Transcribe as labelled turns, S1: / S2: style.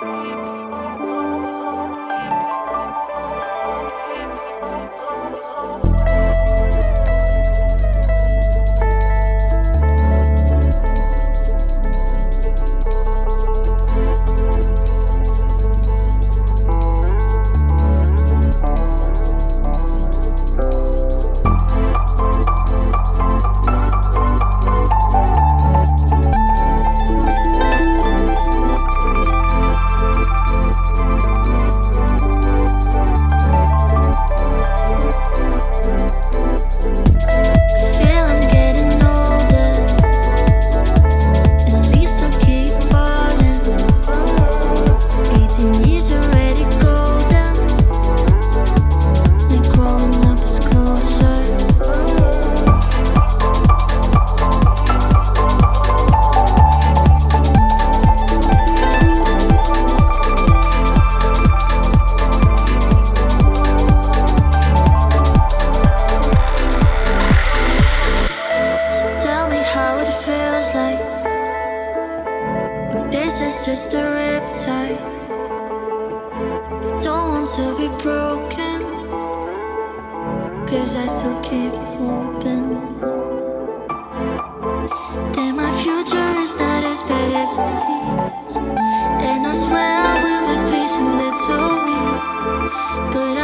S1: Música to be broken. Cause I still keep hoping. That my future is not as bad as it seems. And I swear I will be patient, they told me. But